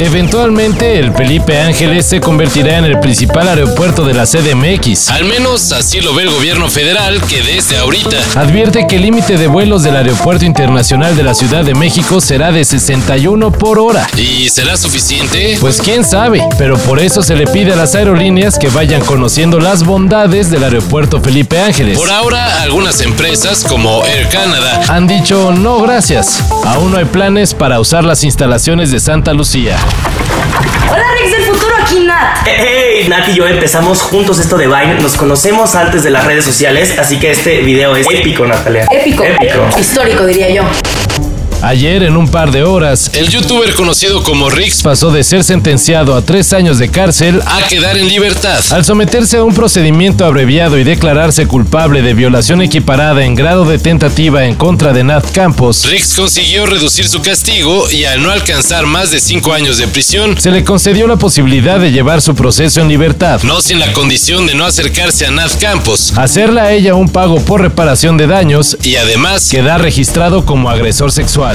Eventualmente, el Felipe Ángeles se convertirá en el principal aeropuerto de la CDMX. Al menos así lo ve el gobierno federal, que desde ahorita Advierte que el límite de vuelos del Aeropuerto Internacional de la Ciudad de México será de 61 por hora. ¿Y será suficiente? Pues quién sabe, pero por eso se le pide a las aerolíneas que vayan conociendo las bondades del aeropuerto Felipe Ángeles. Por ahora, algunas empresas como Air Canada Han dicho no gracias, aún no hay planes para usar las instalaciones de Santa Lucía. Hola Rex del futuro, aquí Nat. Hey, Nat y yo empezamos juntos esto de Vine, nos conocemos antes de las redes sociales, así que este video es épico, Natalia. Épico. Épico. Histórico, diría yo. Ayer, en un par de horas, el youtuber conocido como Rix pasó de ser sentenciado a tres años de cárcel a quedar en libertad. al someterse a un procedimiento abreviado y declararse culpable de violación equiparada en grado de tentativa en contra de Nat Campos. Rix consiguió reducir su castigo y al no alcanzar más de 5 años de prisión, Se le concedió la posibilidad de llevar su proceso en libertad, no sin la condición de no acercarse a Nat Campos hacerle a ella un pago por reparación de daños y además quedar registrado como agresor sexual.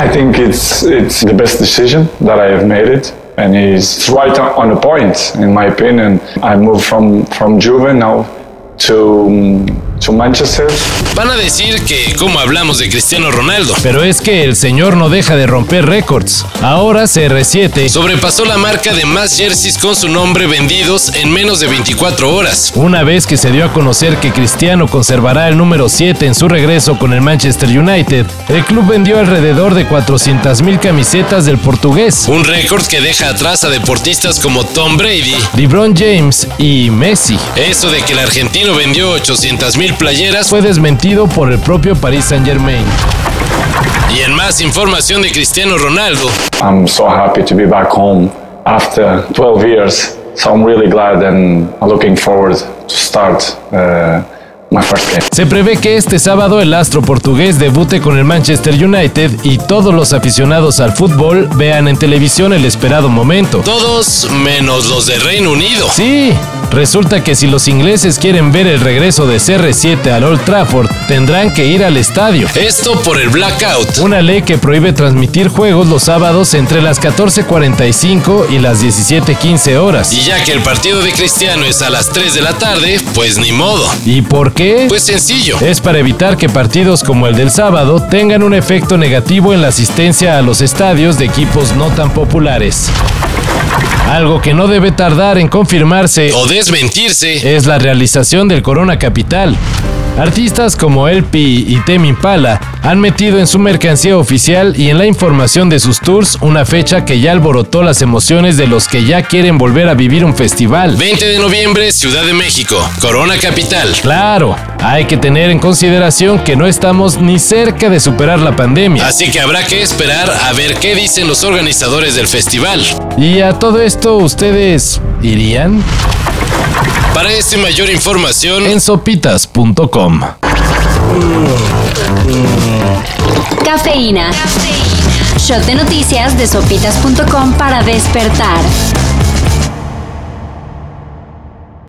I think it's it's the best decision that I have made it, and it's right on the point, in my opinion. I moved from from Juve now to um, to Manchester. van a decir que como hablamos de Cristiano Ronaldo, Pero es que el señor no deja de romper récords. Ahora CR7, sobrepasó la marca de más jerseys con su nombre vendidos en menos de 24 horas. una vez que se dio a conocer que Cristiano conservará el número 7 en su regreso con el Manchester United, el club vendió alrededor de 400.000 camisetas del portugués. Un récord que deja atrás a deportistas como Tom Brady. LeBron James y Messi. Eso de que el argentino vendió 800 mil playeras Fue desmentido por el propio Paris Saint Germain. y en más información de Cristiano Ronaldo. I'm so happy to be back home after 12 years. So I'm really glad and I'm looking forward to start uh, Se prevé que este sábado el astro portugués debute con el Manchester United y todos los aficionados al fútbol vean en televisión el esperado momento. Todos menos los de Reino Unido. Sí, resulta que si los ingleses quieren ver el regreso de CR7 al Old Trafford, tendrán que ir al estadio. Esto por el blackout. Una ley que prohíbe transmitir juegos los sábados entre las 14.45 y las 17.15 horas. Y ya que el partido de Cristiano es a las 3 de la tarde, pues ni modo. ¿Y por qué? Pues sencillo. es para evitar que partidos como el del sábado tengan un efecto negativo en la asistencia a los estadios de equipos no tan populares. Algo que no debe tardar en confirmarse O desmentirse. es la realización del Corona Capital. Artistas como Elpi y Temi Impala han metido en su mercancía oficial y en la información de sus tours una fecha que ya alborotó las emociones de los que ya quieren volver a vivir un festival. 20 de noviembre, Ciudad de México, Corona Capital. Claro, hay que tener en consideración que no estamos ni cerca de superar la pandemia. Así que habrá que esperar a ver qué dicen los organizadores del festival. Y a todo esto, ¿ustedes irían? Para esta y mayor información, En sopitas.com. Cafeína. Shot de noticias de sopitas.com para despertar.